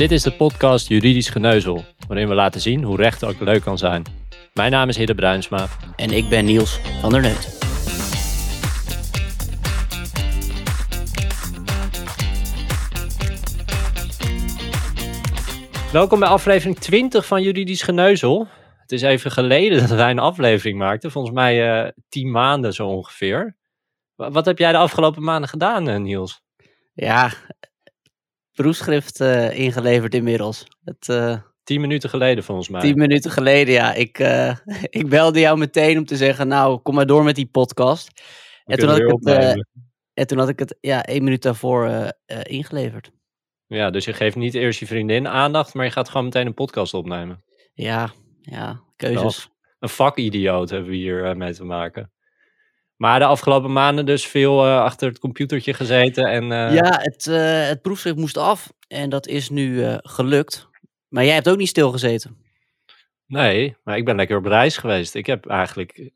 Dit is de podcast Juridisch Geneuzel, waarin we laten zien hoe recht ook leuk kan zijn. Mijn naam is Hidde Bruinsma. En ik ben Niels van der Neut. Welkom bij aflevering 20 van Juridisch Geneuzel. Het is even geleden dat wij een aflevering maakten, volgens mij uh, tien maanden zo ongeveer. Wat heb jij de afgelopen maanden gedaan, uh, Niels? Ja, proefschrift uh, ingeleverd inmiddels. Het, tien minuten geleden volgens mij. Tien minuten geleden, ja. Ik, ik belde jou meteen om te zeggen, nou, kom maar door met die podcast. En toen, had ik het, en toen had ik het ja, één minuut daarvoor ingeleverd. Ja, dus je geeft niet eerst je vriendin aandacht, maar je gaat gewoon meteen een podcast opnemen. Ja, ja, keuzes. een vakidioot hebben we hier mee te maken. Maar de afgelopen maanden dus veel uh, achter het computertje gezeten en... Uh... Ja, het, het proefschrift moest af en dat is nu gelukt. Maar jij hebt ook niet stilgezeten. Nee, maar ik ben lekker op reis geweest. Ik heb eigenlijk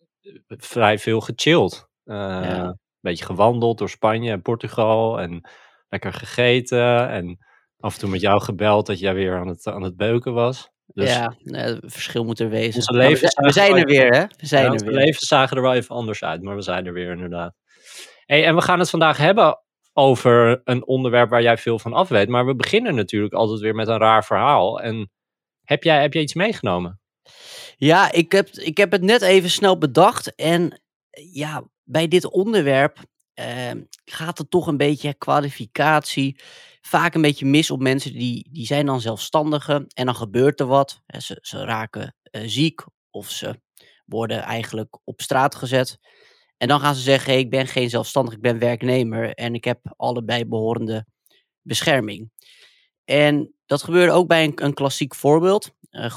vrij veel gechilled. Ja. Een beetje gewandeld door Spanje en Portugal en lekker gegeten en af en toe met jou gebeld dat jij weer aan het, aan het beuken was. Dus ja, het verschil moet er wezen. Onze levens we, zijn er weer, hè? We zijn ja, er weer. levens zagen er wel even anders uit, maar we zijn er weer inderdaad. Hey, en we gaan het vandaag hebben over een onderwerp waar jij veel van af weet. Maar we beginnen natuurlijk altijd weer met een raar verhaal. En heb jij, heb jij iets meegenomen? Ja, ik heb, ik heb het net even snel bedacht. En ja, bij dit onderwerp uh, gaat het toch een beetje kwalificatie vaak een beetje mis op mensen die, die zijn dan zelfstandigen en dan gebeurt er wat. Ze, ze raken uh, ziek of ze worden eigenlijk op straat gezet. En dan gaan ze zeggen, ik ben geen zelfstandig, ik ben werknemer en ik heb allebei behorende bescherming. En dat gebeurde ook bij een, een klassiek voorbeeld, uh.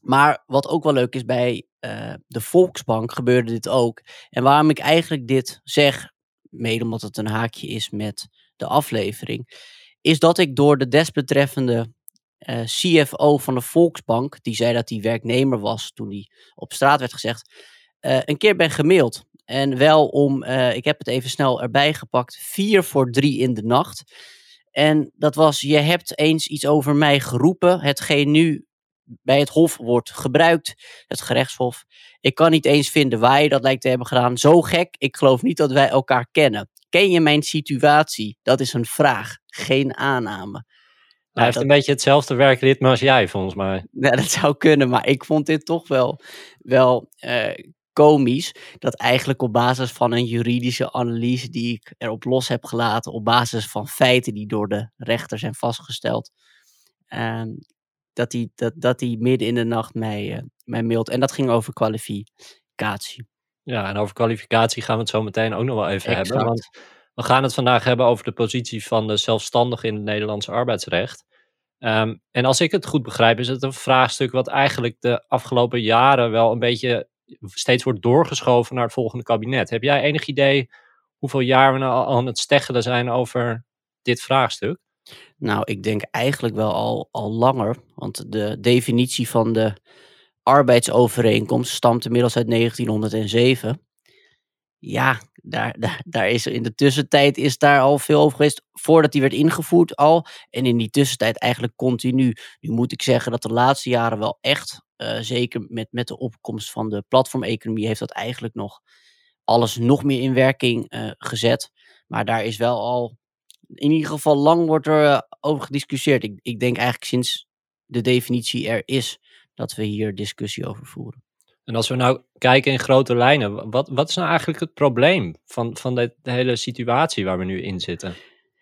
Maar wat ook wel leuk is, bij uh, de Volksbank gebeurde dit ook. En waarom ik eigenlijk dit zeg, mede omdat het een haakje is met de aflevering, is dat ik door de desbetreffende uh, CFO van de Volksbank, die zei dat hij werknemer was toen hij op straat werd gezegd, uh, een keer ben gemaild. En wel om, ik heb het even snel erbij gepakt, vier voor drie in de nacht. En dat was, je hebt eens iets over mij geroepen, hetgeen nu bij het Hof wordt gebruikt, het gerechtshof. Ik kan niet eens vinden waar je dat lijkt te hebben gedaan. Zo gek, ik geloof niet dat wij elkaar kennen. Ken je mijn situatie? Dat is een vraag, geen aanname. Hij heeft een beetje hetzelfde werkritme als jij, volgens mij. Dat zou kunnen, maar ik vond dit toch wel, wel uh, komisch. Dat eigenlijk op basis van een juridische analyse die ik erop los heb gelaten, op basis van feiten die door de rechter zijn vastgesteld, uh, dat hij dat, dat midden in de nacht mij, uh, mij mailt. En dat ging over kwalificatie. Ja, en over kwalificatie gaan we het zo meteen ook nog wel even exact. hebben. Want we gaan het vandaag hebben over de positie van de zelfstandige in het Nederlandse arbeidsrecht. Um, en als ik het goed begrijp, is het een vraagstuk wat eigenlijk de afgelopen jaren wel een beetje steeds wordt doorgeschoven naar het volgende kabinet. Heb jij enig idee hoeveel jaar we nou al aan het steggelen zijn over dit vraagstuk? Nou, ik denk eigenlijk wel al, al langer. Want de definitie van de arbeidsovereenkomst stamt inmiddels uit 1907. Ja, daar, daar, daar is in de tussentijd is daar al veel over geweest. Voordat die werd ingevoerd al. En in die tussentijd eigenlijk continu. Nu moet ik zeggen dat de laatste jaren wel echt, uh, zeker met, met de opkomst van de platformeconomie, heeft dat eigenlijk nog alles nog meer in werking uh, gezet. Maar daar is wel al, in ieder geval lang wordt er uh, over gediscussieerd. Ik, ik denk eigenlijk sinds de definitie er is, dat we hier discussie over voeren. En als we nou kijken in grote lijnen, wat, wat is nou eigenlijk het probleem van, van de, de hele situatie waar we nu in zitten?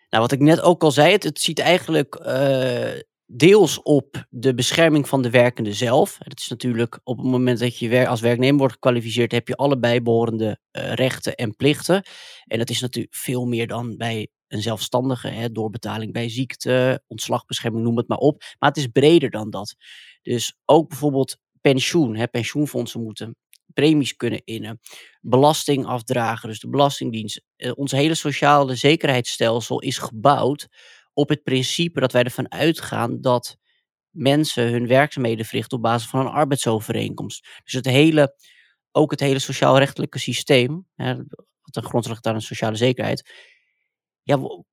Nou, wat ik net ook al zei, het, het ziet eigenlijk uh, deels op de bescherming van de werkende zelf. Het is natuurlijk op het moment dat je als werknemer wordt gekwalificeerd, heb je allebei behorende uh, rechten en plichten. En dat is natuurlijk veel meer dan bij een zelfstandige, hè, doorbetaling bij ziekte, ontslagbescherming, noem het maar op. Maar het is breder dan dat. Dus ook bijvoorbeeld pensioen. Hè, pensioenfondsen moeten premies kunnen innen. Belastingafdragen, dus de Belastingdienst. Uh, ons hele sociale zekerheidsstelsel is gebouwd op het principe dat wij ervan uitgaan dat mensen hun werkzaamheden verrichten op basis van een arbeidsovereenkomst. Dus het hele, ook het hele sociaal-rechtelijke systeem, hè, wat ten grondslag aan een sociale zekerheid, ja,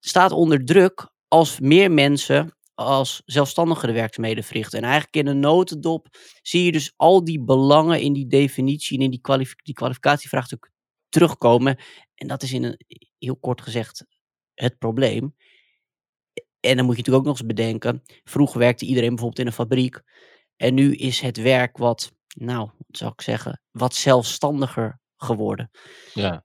staat onder druk als meer mensen als zelfstandige de werkzaamheden verrichten. En eigenlijk in een notendop zie je dus al die belangen in die definitie en in die, kwalif die kwalificatievraagstuk terugkomen. En dat is in een, heel kort gezegd het probleem. En dan moet je natuurlijk ook nog eens bedenken, vroeger werkte iedereen bijvoorbeeld in een fabriek. En nu is het werk wat, nou, wat zou ik zeggen, wat zelfstandiger geworden. Ja.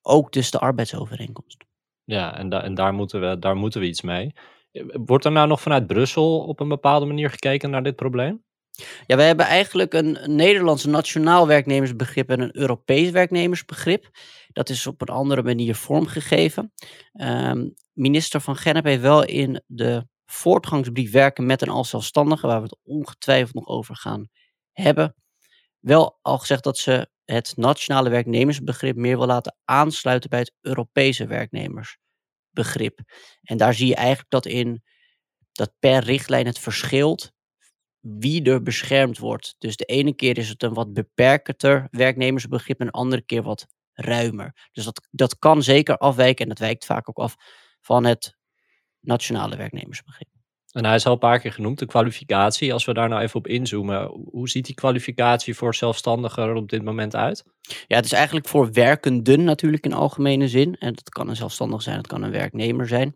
Ook dus de arbeidsovereenkomst. Ja, en, en daar, moeten we, daar moeten we iets mee. Wordt er nou nog vanuit Brussel op een bepaalde manier gekeken naar dit probleem? Ja, we hebben eigenlijk een Nederlands nationaal werknemersbegrip en een Europees werknemersbegrip. Dat is op een andere manier vormgegeven. Um, minister van Gennep heeft wel in de voortgangsbrief werken met en als zelfstandige, waar we het ongetwijfeld nog over gaan hebben, wel al gezegd dat ze het nationale werknemersbegrip meer wil laten aansluiten bij het Europese werknemersbegrip. En daar zie je eigenlijk dat in dat per richtlijn het verschilt wie er beschermd wordt. Dus de ene keer is het een wat beperkter werknemersbegrip en de andere keer wat ruimer. Dus dat, dat kan zeker afwijken en dat wijkt vaak ook af van het nationale werknemersbegrip. En hij is al een paar keer genoemd, de kwalificatie. Als we daar nou even op inzoomen, hoe ziet die kwalificatie voor zelfstandigen er op dit moment uit? Ja, het is eigenlijk voor werkenden natuurlijk in algemene zin. En dat kan een zelfstandig zijn, dat kan een werknemer zijn.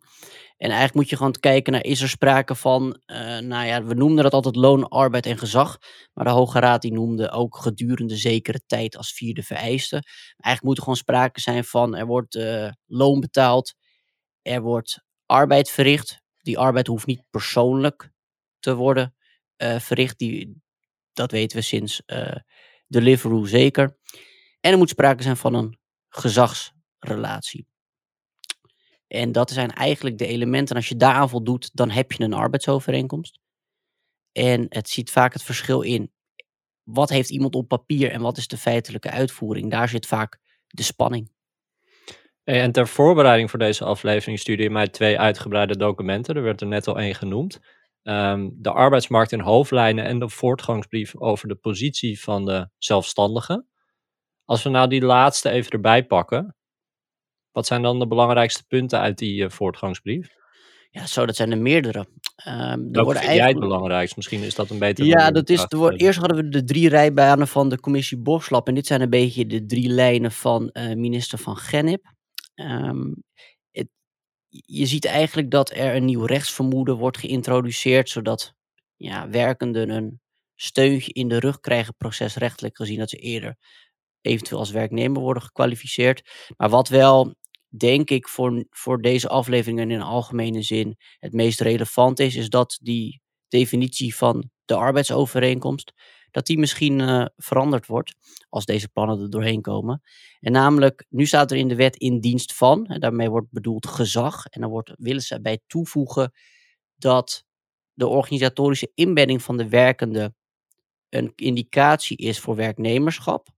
En eigenlijk moet je gewoon kijken naar, is er sprake van, uh, nou ja, we noemden dat altijd loon, arbeid en gezag. Maar de Hoge Raad die noemde ook gedurende zekere tijd als vierde vereiste. Eigenlijk moet er gewoon sprake zijn van, er wordt uh, loon betaald, er wordt arbeid verricht. Die arbeid hoeft niet persoonlijk te worden uh, verricht. Die, dat weten we sinds de Liveroo zeker. En er moet sprake zijn van een gezagsrelatie. En dat zijn eigenlijk de elementen. Als je daaraan voldoet, dan heb je een arbeidsovereenkomst. En het ziet vaak het verschil in. Wat heeft iemand op papier en wat is de feitelijke uitvoering? Daar zit vaak de spanning. En ter voorbereiding voor deze aflevering stuurde je mij twee uitgebreide documenten. Er werd er net al één genoemd. Um, de arbeidsmarkt in hoofdlijnen en de voortgangsbrief over de positie van de zelfstandigen. Als we nou die laatste even erbij pakken, wat zijn dan de belangrijkste punten uit die uh, voortgangsbrief? Ja, zo, dat zijn er meerdere. Um, er vind eigenlijk... jij het belangrijkst? Misschien is dat een beter... Ja, dat is, er wordt, eerst hadden we de drie rijbanen van de commissie Boslap. En dit zijn een beetje de drie lijnen van uh, minister van Gennip. Het, je ziet eigenlijk dat er een nieuw rechtsvermoeden wordt geïntroduceerd, zodat ja, werkenden een steuntje in de rug krijgen, procesrechtelijk gezien, dat ze eerder eventueel als werknemer worden gekwalificeerd. Maar wat wel denk ik voor, voor deze afleveringen in algemene zin het meest relevant is, is dat die definitie van de arbeidsovereenkomst, dat die misschien uh, veranderd wordt als deze plannen er doorheen komen. En namelijk, nu staat er in de wet in dienst van, en daarmee wordt bedoeld gezag, en dan wordt, willen ze bij toevoegen dat de organisatorische inbedding van de werkende een indicatie is voor werknemerschap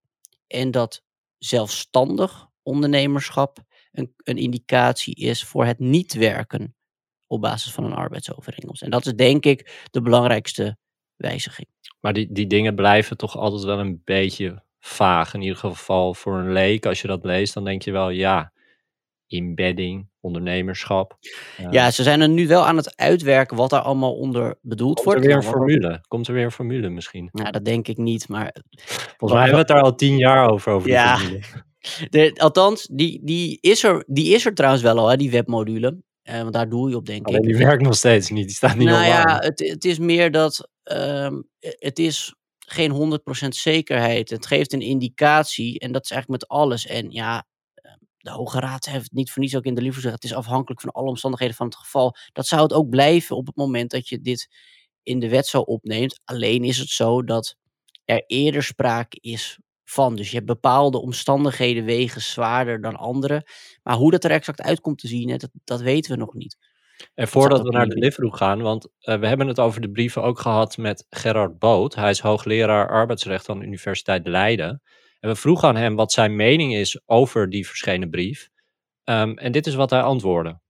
en dat zelfstandig ondernemerschap een, een indicatie is voor het niet werken op basis van een arbeidsovereenkomst. En dat is denk ik de belangrijkste wijziging. Maar die, die dingen blijven toch altijd wel een beetje vaag. In ieder geval voor een leek, als je dat leest, dan denk je wel, ja, embedding, ondernemerschap. Ja, ze zijn er nu wel aan het uitwerken wat daar allemaal onder bedoeld Komt wordt. er weer een formule? Komt er weer een formule misschien? Nou, dat denk ik niet, maar... Volgens mij hebben we het daar al tien jaar over, over ja. De, althans, die, die, is er, die is er trouwens wel al, hè, die webmodule. Uh, want daar doe je op, denk Alleen ik. die werkt nog steeds niet, die staat niet nou online. ja, het, het is meer dat... Um, het is geen 100% zekerheid. Het geeft een indicatie en dat is eigenlijk met alles. En ja, de Hoge Raad heeft niet voor niets ook in de liever gezegd, het is afhankelijk van alle omstandigheden van het geval. Dat zou het ook blijven op het moment dat je dit in de wet zo opneemt. Alleen is het zo dat er eerder sprake is van. Dus je hebt bepaalde omstandigheden wegen zwaarder dan andere. Maar hoe dat er exact uitkomt te zien, dat, dat weten we nog niet. En voordat we naar de Liveroe gaan, want uh, we hebben het over de brieven ook gehad met Gerard Boot. Hij is hoogleraar arbeidsrecht aan de Universiteit Leiden. En we vroegen aan hem wat zijn mening is over die verschenen brief. Um, en dit is wat hij antwoordde.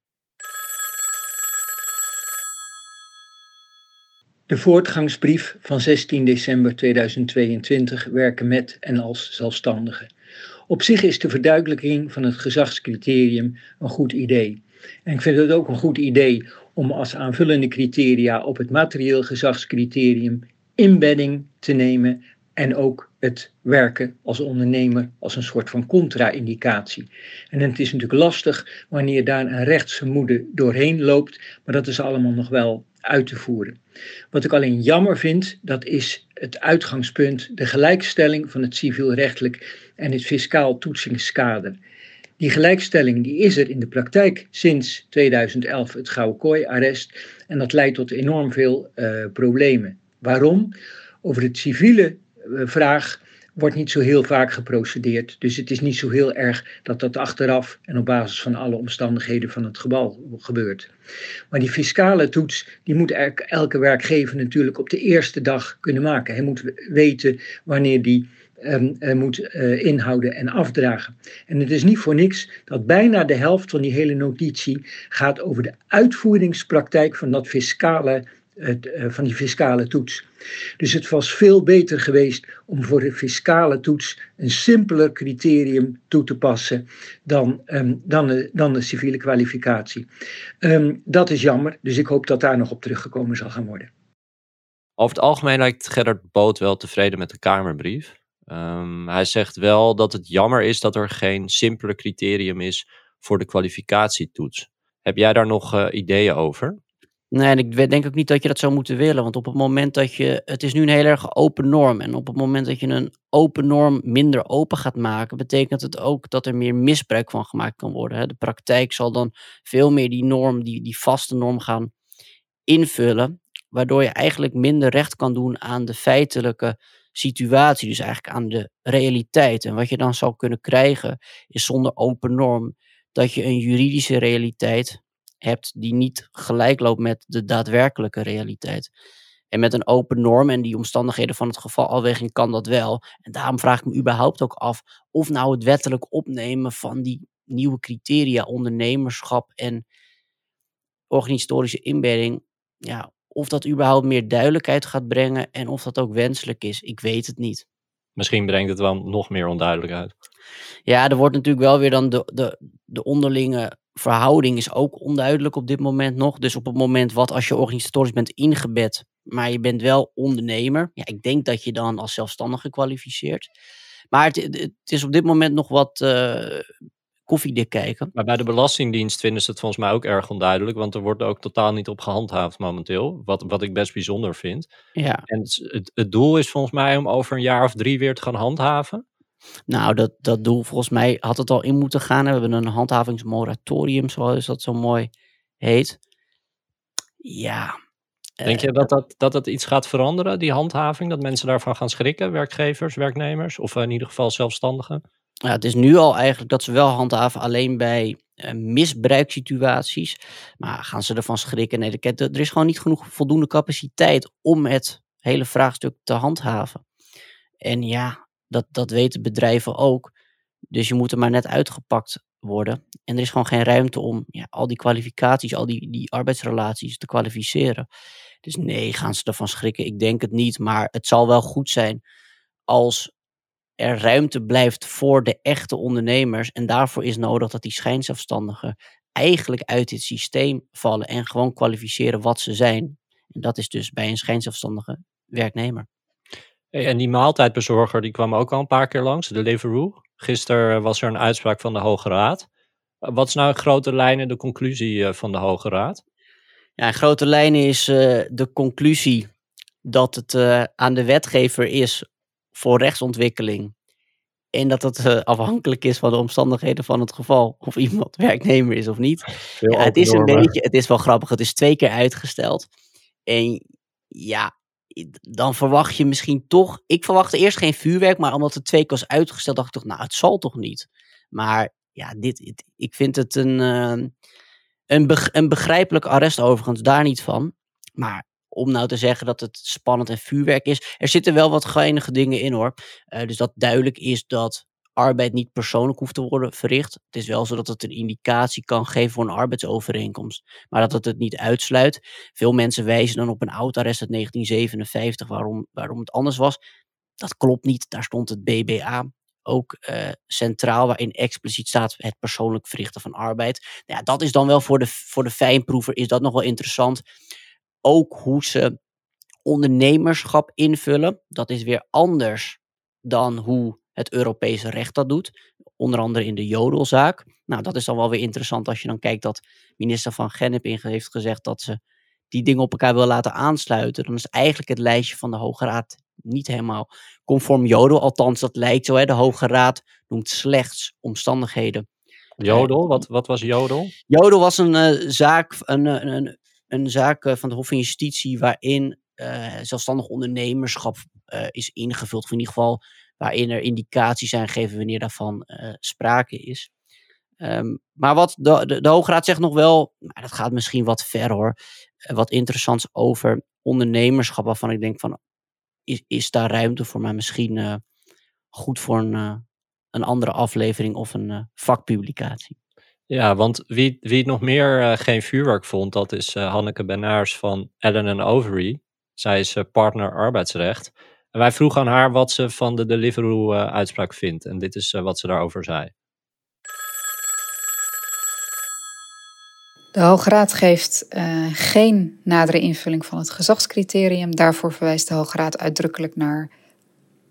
De voortgangsbrief van 16 december 2022 werken met en als zelfstandigen. Op zich is de verduidelijking van het gezagscriterium een goed idee. En ik vind het ook een goed idee om als aanvullende criteria op het materieel gezagscriterium inbedding te nemen en ook het werken als ondernemer als een soort van contra-indicatie. En het is natuurlijk lastig wanneer daar een rechtsvermoeden doorheen loopt, maar dat is allemaal nog wel uit te voeren. Wat ik alleen jammer vind, dat is het uitgangspunt, de gelijkstelling van het civielrechtelijk en het fiscaal toetsingskader. Die gelijkstelling die is er in de praktijk sinds 2011, het Gouden Kooi-arrest, en dat leidt tot enorm veel uh, problemen. Waarom? Over het civiele vraag wordt niet zo heel vaak geprocedeerd. Dus het is niet zo heel erg dat dat achteraf en op basis van alle omstandigheden van het gebouw gebeurt. Maar die fiscale toets, die moet elke werkgever natuurlijk op de eerste dag kunnen maken. Hij moet weten wanneer die um, uh, moet uh, inhouden en afdragen. En het is niet voor niks dat bijna de helft van die hele notitie gaat over de uitvoeringspraktijk van dat fiscale het, uh, van die fiscale toets. Dus het was veel beter geweest om voor de fiscale toets een simpeler criterium toe te passen dan, um, dan, de, dan de civiele kwalificatie. Um, dat is jammer, dus ik hoop dat daar nog op teruggekomen zal gaan worden. Over het algemeen lijkt Gerard Boot wel tevreden met de Kamerbrief. Um, hij zegt wel dat het jammer is dat er geen simpeler criterium is voor de kwalificatietoets. Heb jij daar nog uh, ideeën over? Nee, en ik denk ook niet dat je dat zou moeten willen. Want op het moment dat je. Het is nu een heel erg open norm. En op het moment dat je een open norm minder open gaat maken, betekent het ook dat er meer misbruik van gemaakt kan worden. De praktijk zal dan veel meer die norm, die, die vaste norm gaan invullen. Waardoor je eigenlijk minder recht kan doen aan de feitelijke situatie. Dus eigenlijk aan de realiteit. En wat je dan zou kunnen krijgen, is zonder open norm dat je een juridische realiteit hebt die niet gelijk loopt met de daadwerkelijke realiteit. En met een open norm en die omstandigheden van het geval afweging kan dat wel. En daarom vraag ik me überhaupt ook af of nou het wettelijk opnemen van die nieuwe criteria, ondernemerschap en organisatorische inbedding, ja, of dat überhaupt meer duidelijkheid gaat brengen en of dat ook wenselijk is. Ik weet het niet. Misschien brengt het wel nog meer onduidelijkheid. Ja, er wordt natuurlijk wel weer dan de, de, de onderlinge verhouding is ook onduidelijk op dit moment nog. Dus op het moment wat als je organisatorisch bent ingebed, maar je bent wel ondernemer. Ja, ik denk dat je dan als zelfstandige kwalificeert. Maar het, het is op dit moment nog wat uh, koffiedik kijken. Maar bij de Belastingdienst vinden ze het volgens mij ook erg onduidelijk, want er wordt ook totaal niet op gehandhaafd momenteel, wat, wat ik best bijzonder vind. Ja. En het, het doel is volgens mij om over een jaar of drie weer te gaan handhaven. Nou, dat, dat doel volgens mij had het al in moeten gaan. We hebben een handhavingsmoratorium, zoals dat zo mooi heet. Ja. Denk je dat dat, dat dat iets gaat veranderen, die handhaving? Dat mensen daarvan gaan schrikken, werkgevers, werknemers of in ieder geval zelfstandigen? Ja, het is nu al eigenlijk dat ze wel handhaven alleen bij uh, misbruiksituaties. Maar gaan ze ervan schrikken? Nee, er is gewoon niet genoeg voldoende capaciteit om het hele vraagstuk te handhaven. En ja, dat, dat weten bedrijven ook. Dus je moet er maar net uitgepakt worden. En er is gewoon geen ruimte om ja, al die kwalificaties, al die, die arbeidsrelaties te kwalificeren. Dus nee, gaan ze ervan schrikken? Ik denk het niet. Maar het zal wel goed zijn als er ruimte blijft voor de echte ondernemers. En daarvoor is nodig dat die schijnzelfstandigen eigenlijk uit dit systeem vallen en gewoon kwalificeren wat ze zijn. En dat is dus bij een schijnzelfstandige werknemer. En die maaltijdbezorger die kwam ook al een paar keer langs, de Deliveroo. Gisteren was er een uitspraak van de Hoge Raad. Wat is nou in grote lijnen de conclusie eh, van de Hoge Raad? Ja, in grote lijnen is uh, de conclusie dat het uh, aan de wetgever is voor rechtsontwikkeling. En dat het uh, afhankelijk is van de omstandigheden van het geval. Of iemand werknemer is of niet. Ja, het is een beetje, het is wel grappig. Het is twee keer uitgesteld. En ja, dan verwacht je misschien toch. Ik verwachtte eerst geen vuurwerk, maar omdat het twee keer was uitgesteld, dacht ik toch, nou, het zal toch niet. Maar ja, dit, ik vind het een, uh, een, een begrijpelijk arrest overigens, daar niet van. Maar om nou te zeggen dat het spannend en vuurwerk is. Er zitten wel wat geinige dingen in hoor. Uh, dus dat duidelijk is dat arbeid niet persoonlijk hoeft te worden verricht. Het is wel zo dat het een indicatie kan geven voor een arbeidsovereenkomst, maar dat het het niet uitsluit. Veel mensen wijzen dan op een oud-arrest uit 1957 waarom, waarom het anders was. Dat klopt niet, daar stond het BBA ook uh, centraal, waarin expliciet staat het persoonlijk verrichten van arbeid. Nou ja, dat is dan wel voor de, voor de fijnproever is dat nog wel interessant. Ook hoe ze ondernemerschap invullen. Dat is weer anders dan hoe het Europese recht dat doet. Onder andere in de jodelzaak. Nou, dat is dan wel weer interessant als je dan kijkt dat minister van Gennep heeft gezegd dat ze die dingen op elkaar wil laten aansluiten. Dan is eigenlijk het lijstje van de Hoge Raad niet helemaal conform jodel. Althans, dat lijkt zo. Hè. De Hoge Raad noemt slechts omstandigheden. Jodel? Wat, wat was jodel? Jodel was een uh, zaak, een, een, een, zaak uh, van de Hof van Justitie waarin uh, zelfstandig ondernemerschap is ingevuld. Of in ieder geval waarin er indicaties zijn gegeven wanneer daarvan sprake is. Um, maar wat de, de, de Hoge Raad zegt nog wel, maar dat gaat misschien wat ver hoor, wat interessants over ondernemerschap waarvan ik denk van, is, is daar ruimte voor mij misschien uh, goed voor een, een andere aflevering of een vakpublicatie. Ja, want wie, wie het nog meer geen vuurwerk vond, dat is Hanneke Benaars van Ellen Overy. Zij is partner arbeidsrecht. Wij vroegen aan haar wat ze van de Deliveroo-uitspraak vindt. En dit is wat ze daarover zei. De Hoge Raad geeft uh, geen nadere invulling van het gezagscriterium. Daarvoor verwijst de Hoge Raad uitdrukkelijk naar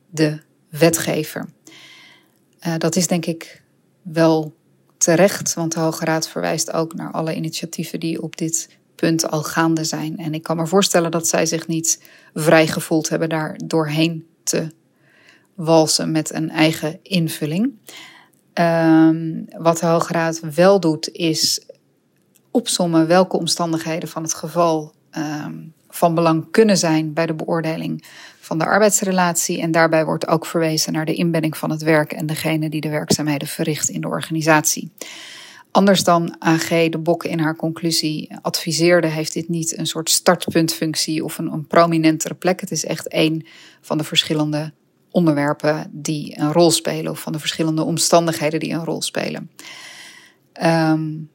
de wetgever. Uh, dat is denk ik wel terecht, want de Hoge Raad verwijst ook naar alle initiatieven die op dit punt al gaande zijn. En ik kan me voorstellen dat zij zich niet vrij gevoeld hebben daar doorheen te walsen met een eigen invulling. Um, wat de Hoge Raad wel doet, is opsommen welke omstandigheden van het geval um, van belang kunnen zijn bij de beoordeling van de arbeidsrelatie. En daarbij wordt ook verwezen naar de inbedding van het werk en degene die de werkzaamheden verricht in de organisatie. Anders dan AG de Bok in haar conclusie adviseerde, heeft dit niet een soort startpuntfunctie of een, een prominentere plek. Het is echt één van de verschillende onderwerpen die een rol spelen, of van de verschillende omstandigheden die een rol spelen. Um,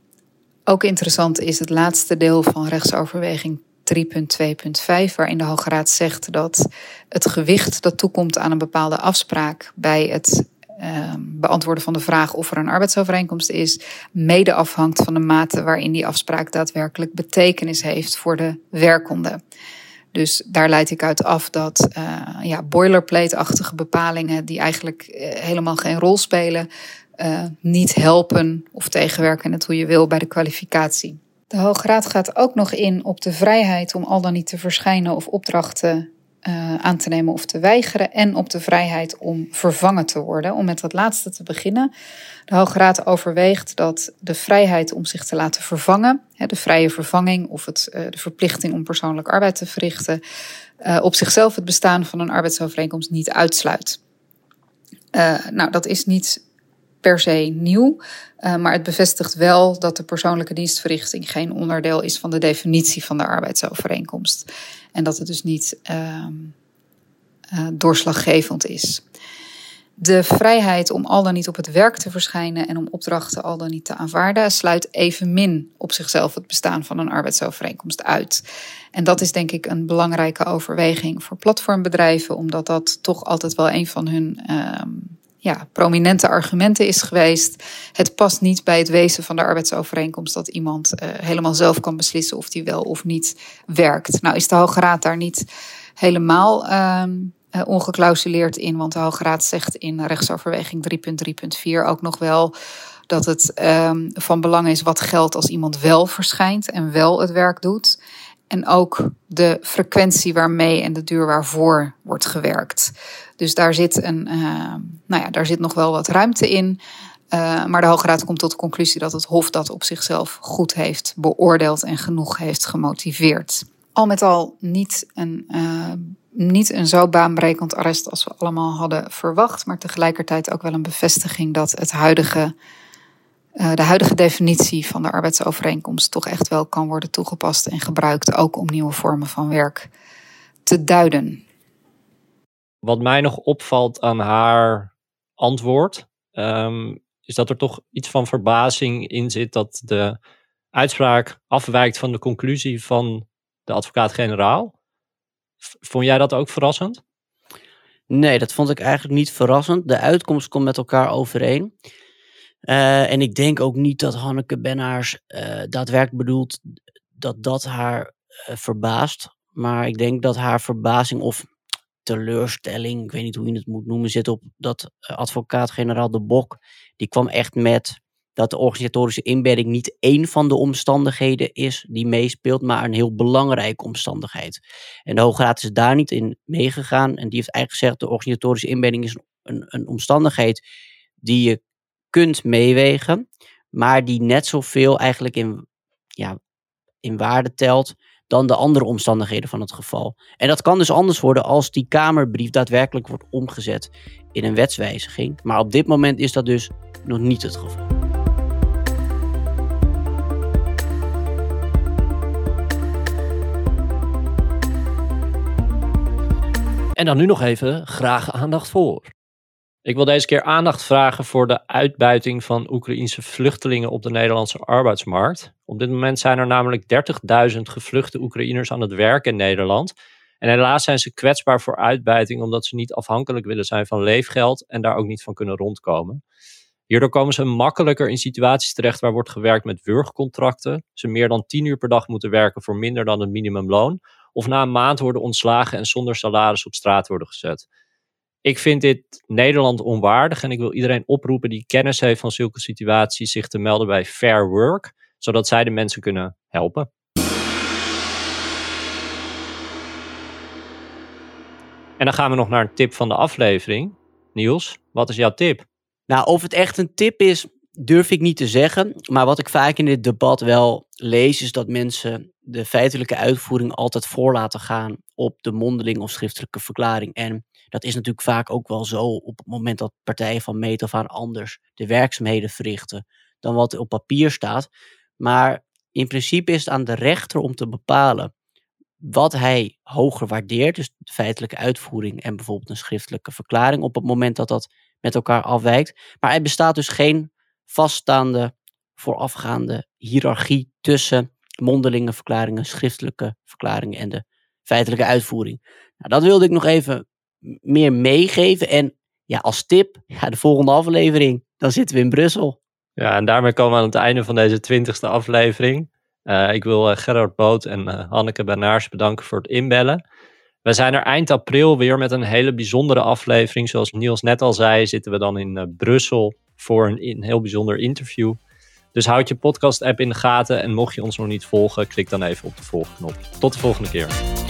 ook interessant is het laatste deel van rechtsoverweging 3.2.5, waarin de Hoge Raad zegt dat het gewicht dat toekomt aan een bepaalde afspraak bij het uh, beantwoorden van de vraag of er een arbeidsovereenkomst is, mede afhangt van de mate waarin die afspraak daadwerkelijk betekenis heeft voor de werkende. Dus daar leid ik uit af dat uh, ja, boilerplate-achtige bepalingen, die eigenlijk uh, helemaal geen rol spelen, uh, niet helpen of tegenwerken, net hoe je wil, bij de kwalificatie. De Hoge Raad gaat ook nog in op de vrijheid om al dan niet te verschijnen of opdrachten uh, aan te nemen of te weigeren. En op de vrijheid om vervangen te worden. Om met dat laatste te beginnen. De Hoge Raad overweegt dat de vrijheid om zich te laten vervangen, hè, de vrije vervanging of het, uh, de verplichting om persoonlijk arbeid te verrichten, uh, op zichzelf het bestaan van een arbeidsovereenkomst niet uitsluit. nou, dat is niet per se nieuw. Uh, maar het bevestigt wel dat de persoonlijke dienstverrichting geen onderdeel is van de definitie van de arbeidsovereenkomst. En dat het dus niet uh, uh, doorslaggevend is. De vrijheid om al dan niet op het werk te verschijnen en om opdrachten al dan niet te aanvaarden, sluit evenmin op zichzelf het bestaan van een arbeidsovereenkomst uit. En dat is denk ik een belangrijke overweging voor platformbedrijven, omdat dat toch altijd wel een van hun ehm, ja, prominente argumenten is geweest. Het past niet bij het wezen van de arbeidsovereenkomst dat iemand uh, helemaal zelf kan beslissen of die wel of niet werkt. Nou is de Hoge Raad daar niet helemaal uh, ongeclausuleerd in, want de Hoge Raad zegt in rechtsoverweging 3.3.4 ook nog wel dat het um, van belang is wat geldt als iemand wel verschijnt en wel het werk doet. En ook de frequentie waarmee en de duur waarvoor wordt gewerkt. Dus daar zit, een, uh, nou ja, daar zit nog wel wat ruimte in. Uh, maar de Hoge Raad komt tot de conclusie dat het Hof dat op zichzelf goed heeft beoordeeld en genoeg heeft gemotiveerd. Al met al niet een, uh, niet een zo baanbrekend arrest als we allemaal hadden verwacht, maar tegelijkertijd ook wel een bevestiging dat het huidige de huidige definitie van de arbeidsovereenkomst toch echt wel kan worden toegepast en gebruikt, ook om nieuwe vormen van werk te duiden. Wat mij nog opvalt aan haar antwoord, um, is dat er toch iets van verbazing in zit dat de uitspraak afwijkt van de conclusie van de advocaat-generaal. Vond jij dat ook verrassend? Nee, dat vond ik eigenlijk niet verrassend. De uitkomst komt met elkaar overeen. Uh, en ik denk ook niet dat Hanneke Bennaars uh, daadwerkelijk bedoelt dat dat haar uh, verbaast. Maar ik denk dat haar verbazing of teleurstelling, ik weet niet hoe je het moet noemen, zit op dat advocaat-generaal De Bok. Die kwam echt met dat de organisatorische inbedding niet één van de omstandigheden is die meespeelt, maar een heel belangrijke omstandigheid. En de Hoge Raad is daar niet in meegegaan en die heeft eigenlijk gezegd de organisatorische inbedding is een, een omstandigheid die je kunt meewegen, maar die net zoveel eigenlijk in, ja, in waarde telt dan de andere omstandigheden van het geval. En dat kan dus anders worden als die Kamerbrief daadwerkelijk wordt omgezet in een wetswijziging. Maar op dit moment is dat dus nog niet het geval. En dan nu nog even graag aandacht voor. Ik wil deze keer aandacht vragen voor de uitbuiting van Oekraïense vluchtelingen op de Nederlandse arbeidsmarkt. Op dit moment zijn er namelijk 30.000 gevluchte Oekraïners aan het werk in Nederland. En helaas zijn ze kwetsbaar voor uitbuiting omdat ze niet afhankelijk willen zijn van leefgeld en daar ook niet van kunnen rondkomen. Hierdoor komen ze makkelijker in situaties terecht waar wordt gewerkt met wurgcontracten. Ze meer dan 10 uur per dag moeten werken voor minder dan het minimumloon. Of na een maand worden ontslagen en zonder salaris op straat worden gezet ik vind dit Nederland onwaardig en ik wil iedereen oproepen die kennis heeft van zulke situaties zich te melden bij Fair Work, zodat zij de mensen kunnen helpen. En dan gaan we nog naar een tip van de aflevering. Niels, wat is jouw tip? Nou, of het echt een tip is, durf ik niet te zeggen. Maar wat ik vaak in dit debat wel lees, is dat mensen de feitelijke uitvoering altijd voor laten gaan op de mondeling of schriftelijke verklaring. En dat is natuurlijk vaak ook wel zo op het moment dat partijen van meet af aan anders de werkzaamheden verrichten dan wat op papier staat. Maar in principe is het aan de rechter om te bepalen wat hij hoger waardeert, dus de feitelijke uitvoering en bijvoorbeeld een schriftelijke verklaring op het moment dat dat met elkaar afwijkt. Maar er bestaat dus geen vaststaande voorafgaande hiërarchie tussen mondelinge verklaringen, schriftelijke verklaringen en de feitelijke uitvoering. Nou, dat wilde ik nog even meer meegeven. En ja, als tip, ja, de volgende aflevering, dan zitten we in Brussel. Ja, en daarmee komen we aan het einde van deze twintigste aflevering. Uh, ik wil uh, Gerard Boot en uh, Hanneke Bernaars bedanken voor het inbellen. We zijn er eind april weer met een hele bijzondere aflevering. Zoals Niels net al zei, zitten we dan in Brussel voor een, heel bijzonder interview. Dus houd je podcast-app in de gaten en mocht je ons nog niet volgen, klik dan even op de volgknop. Tot de volgende keer.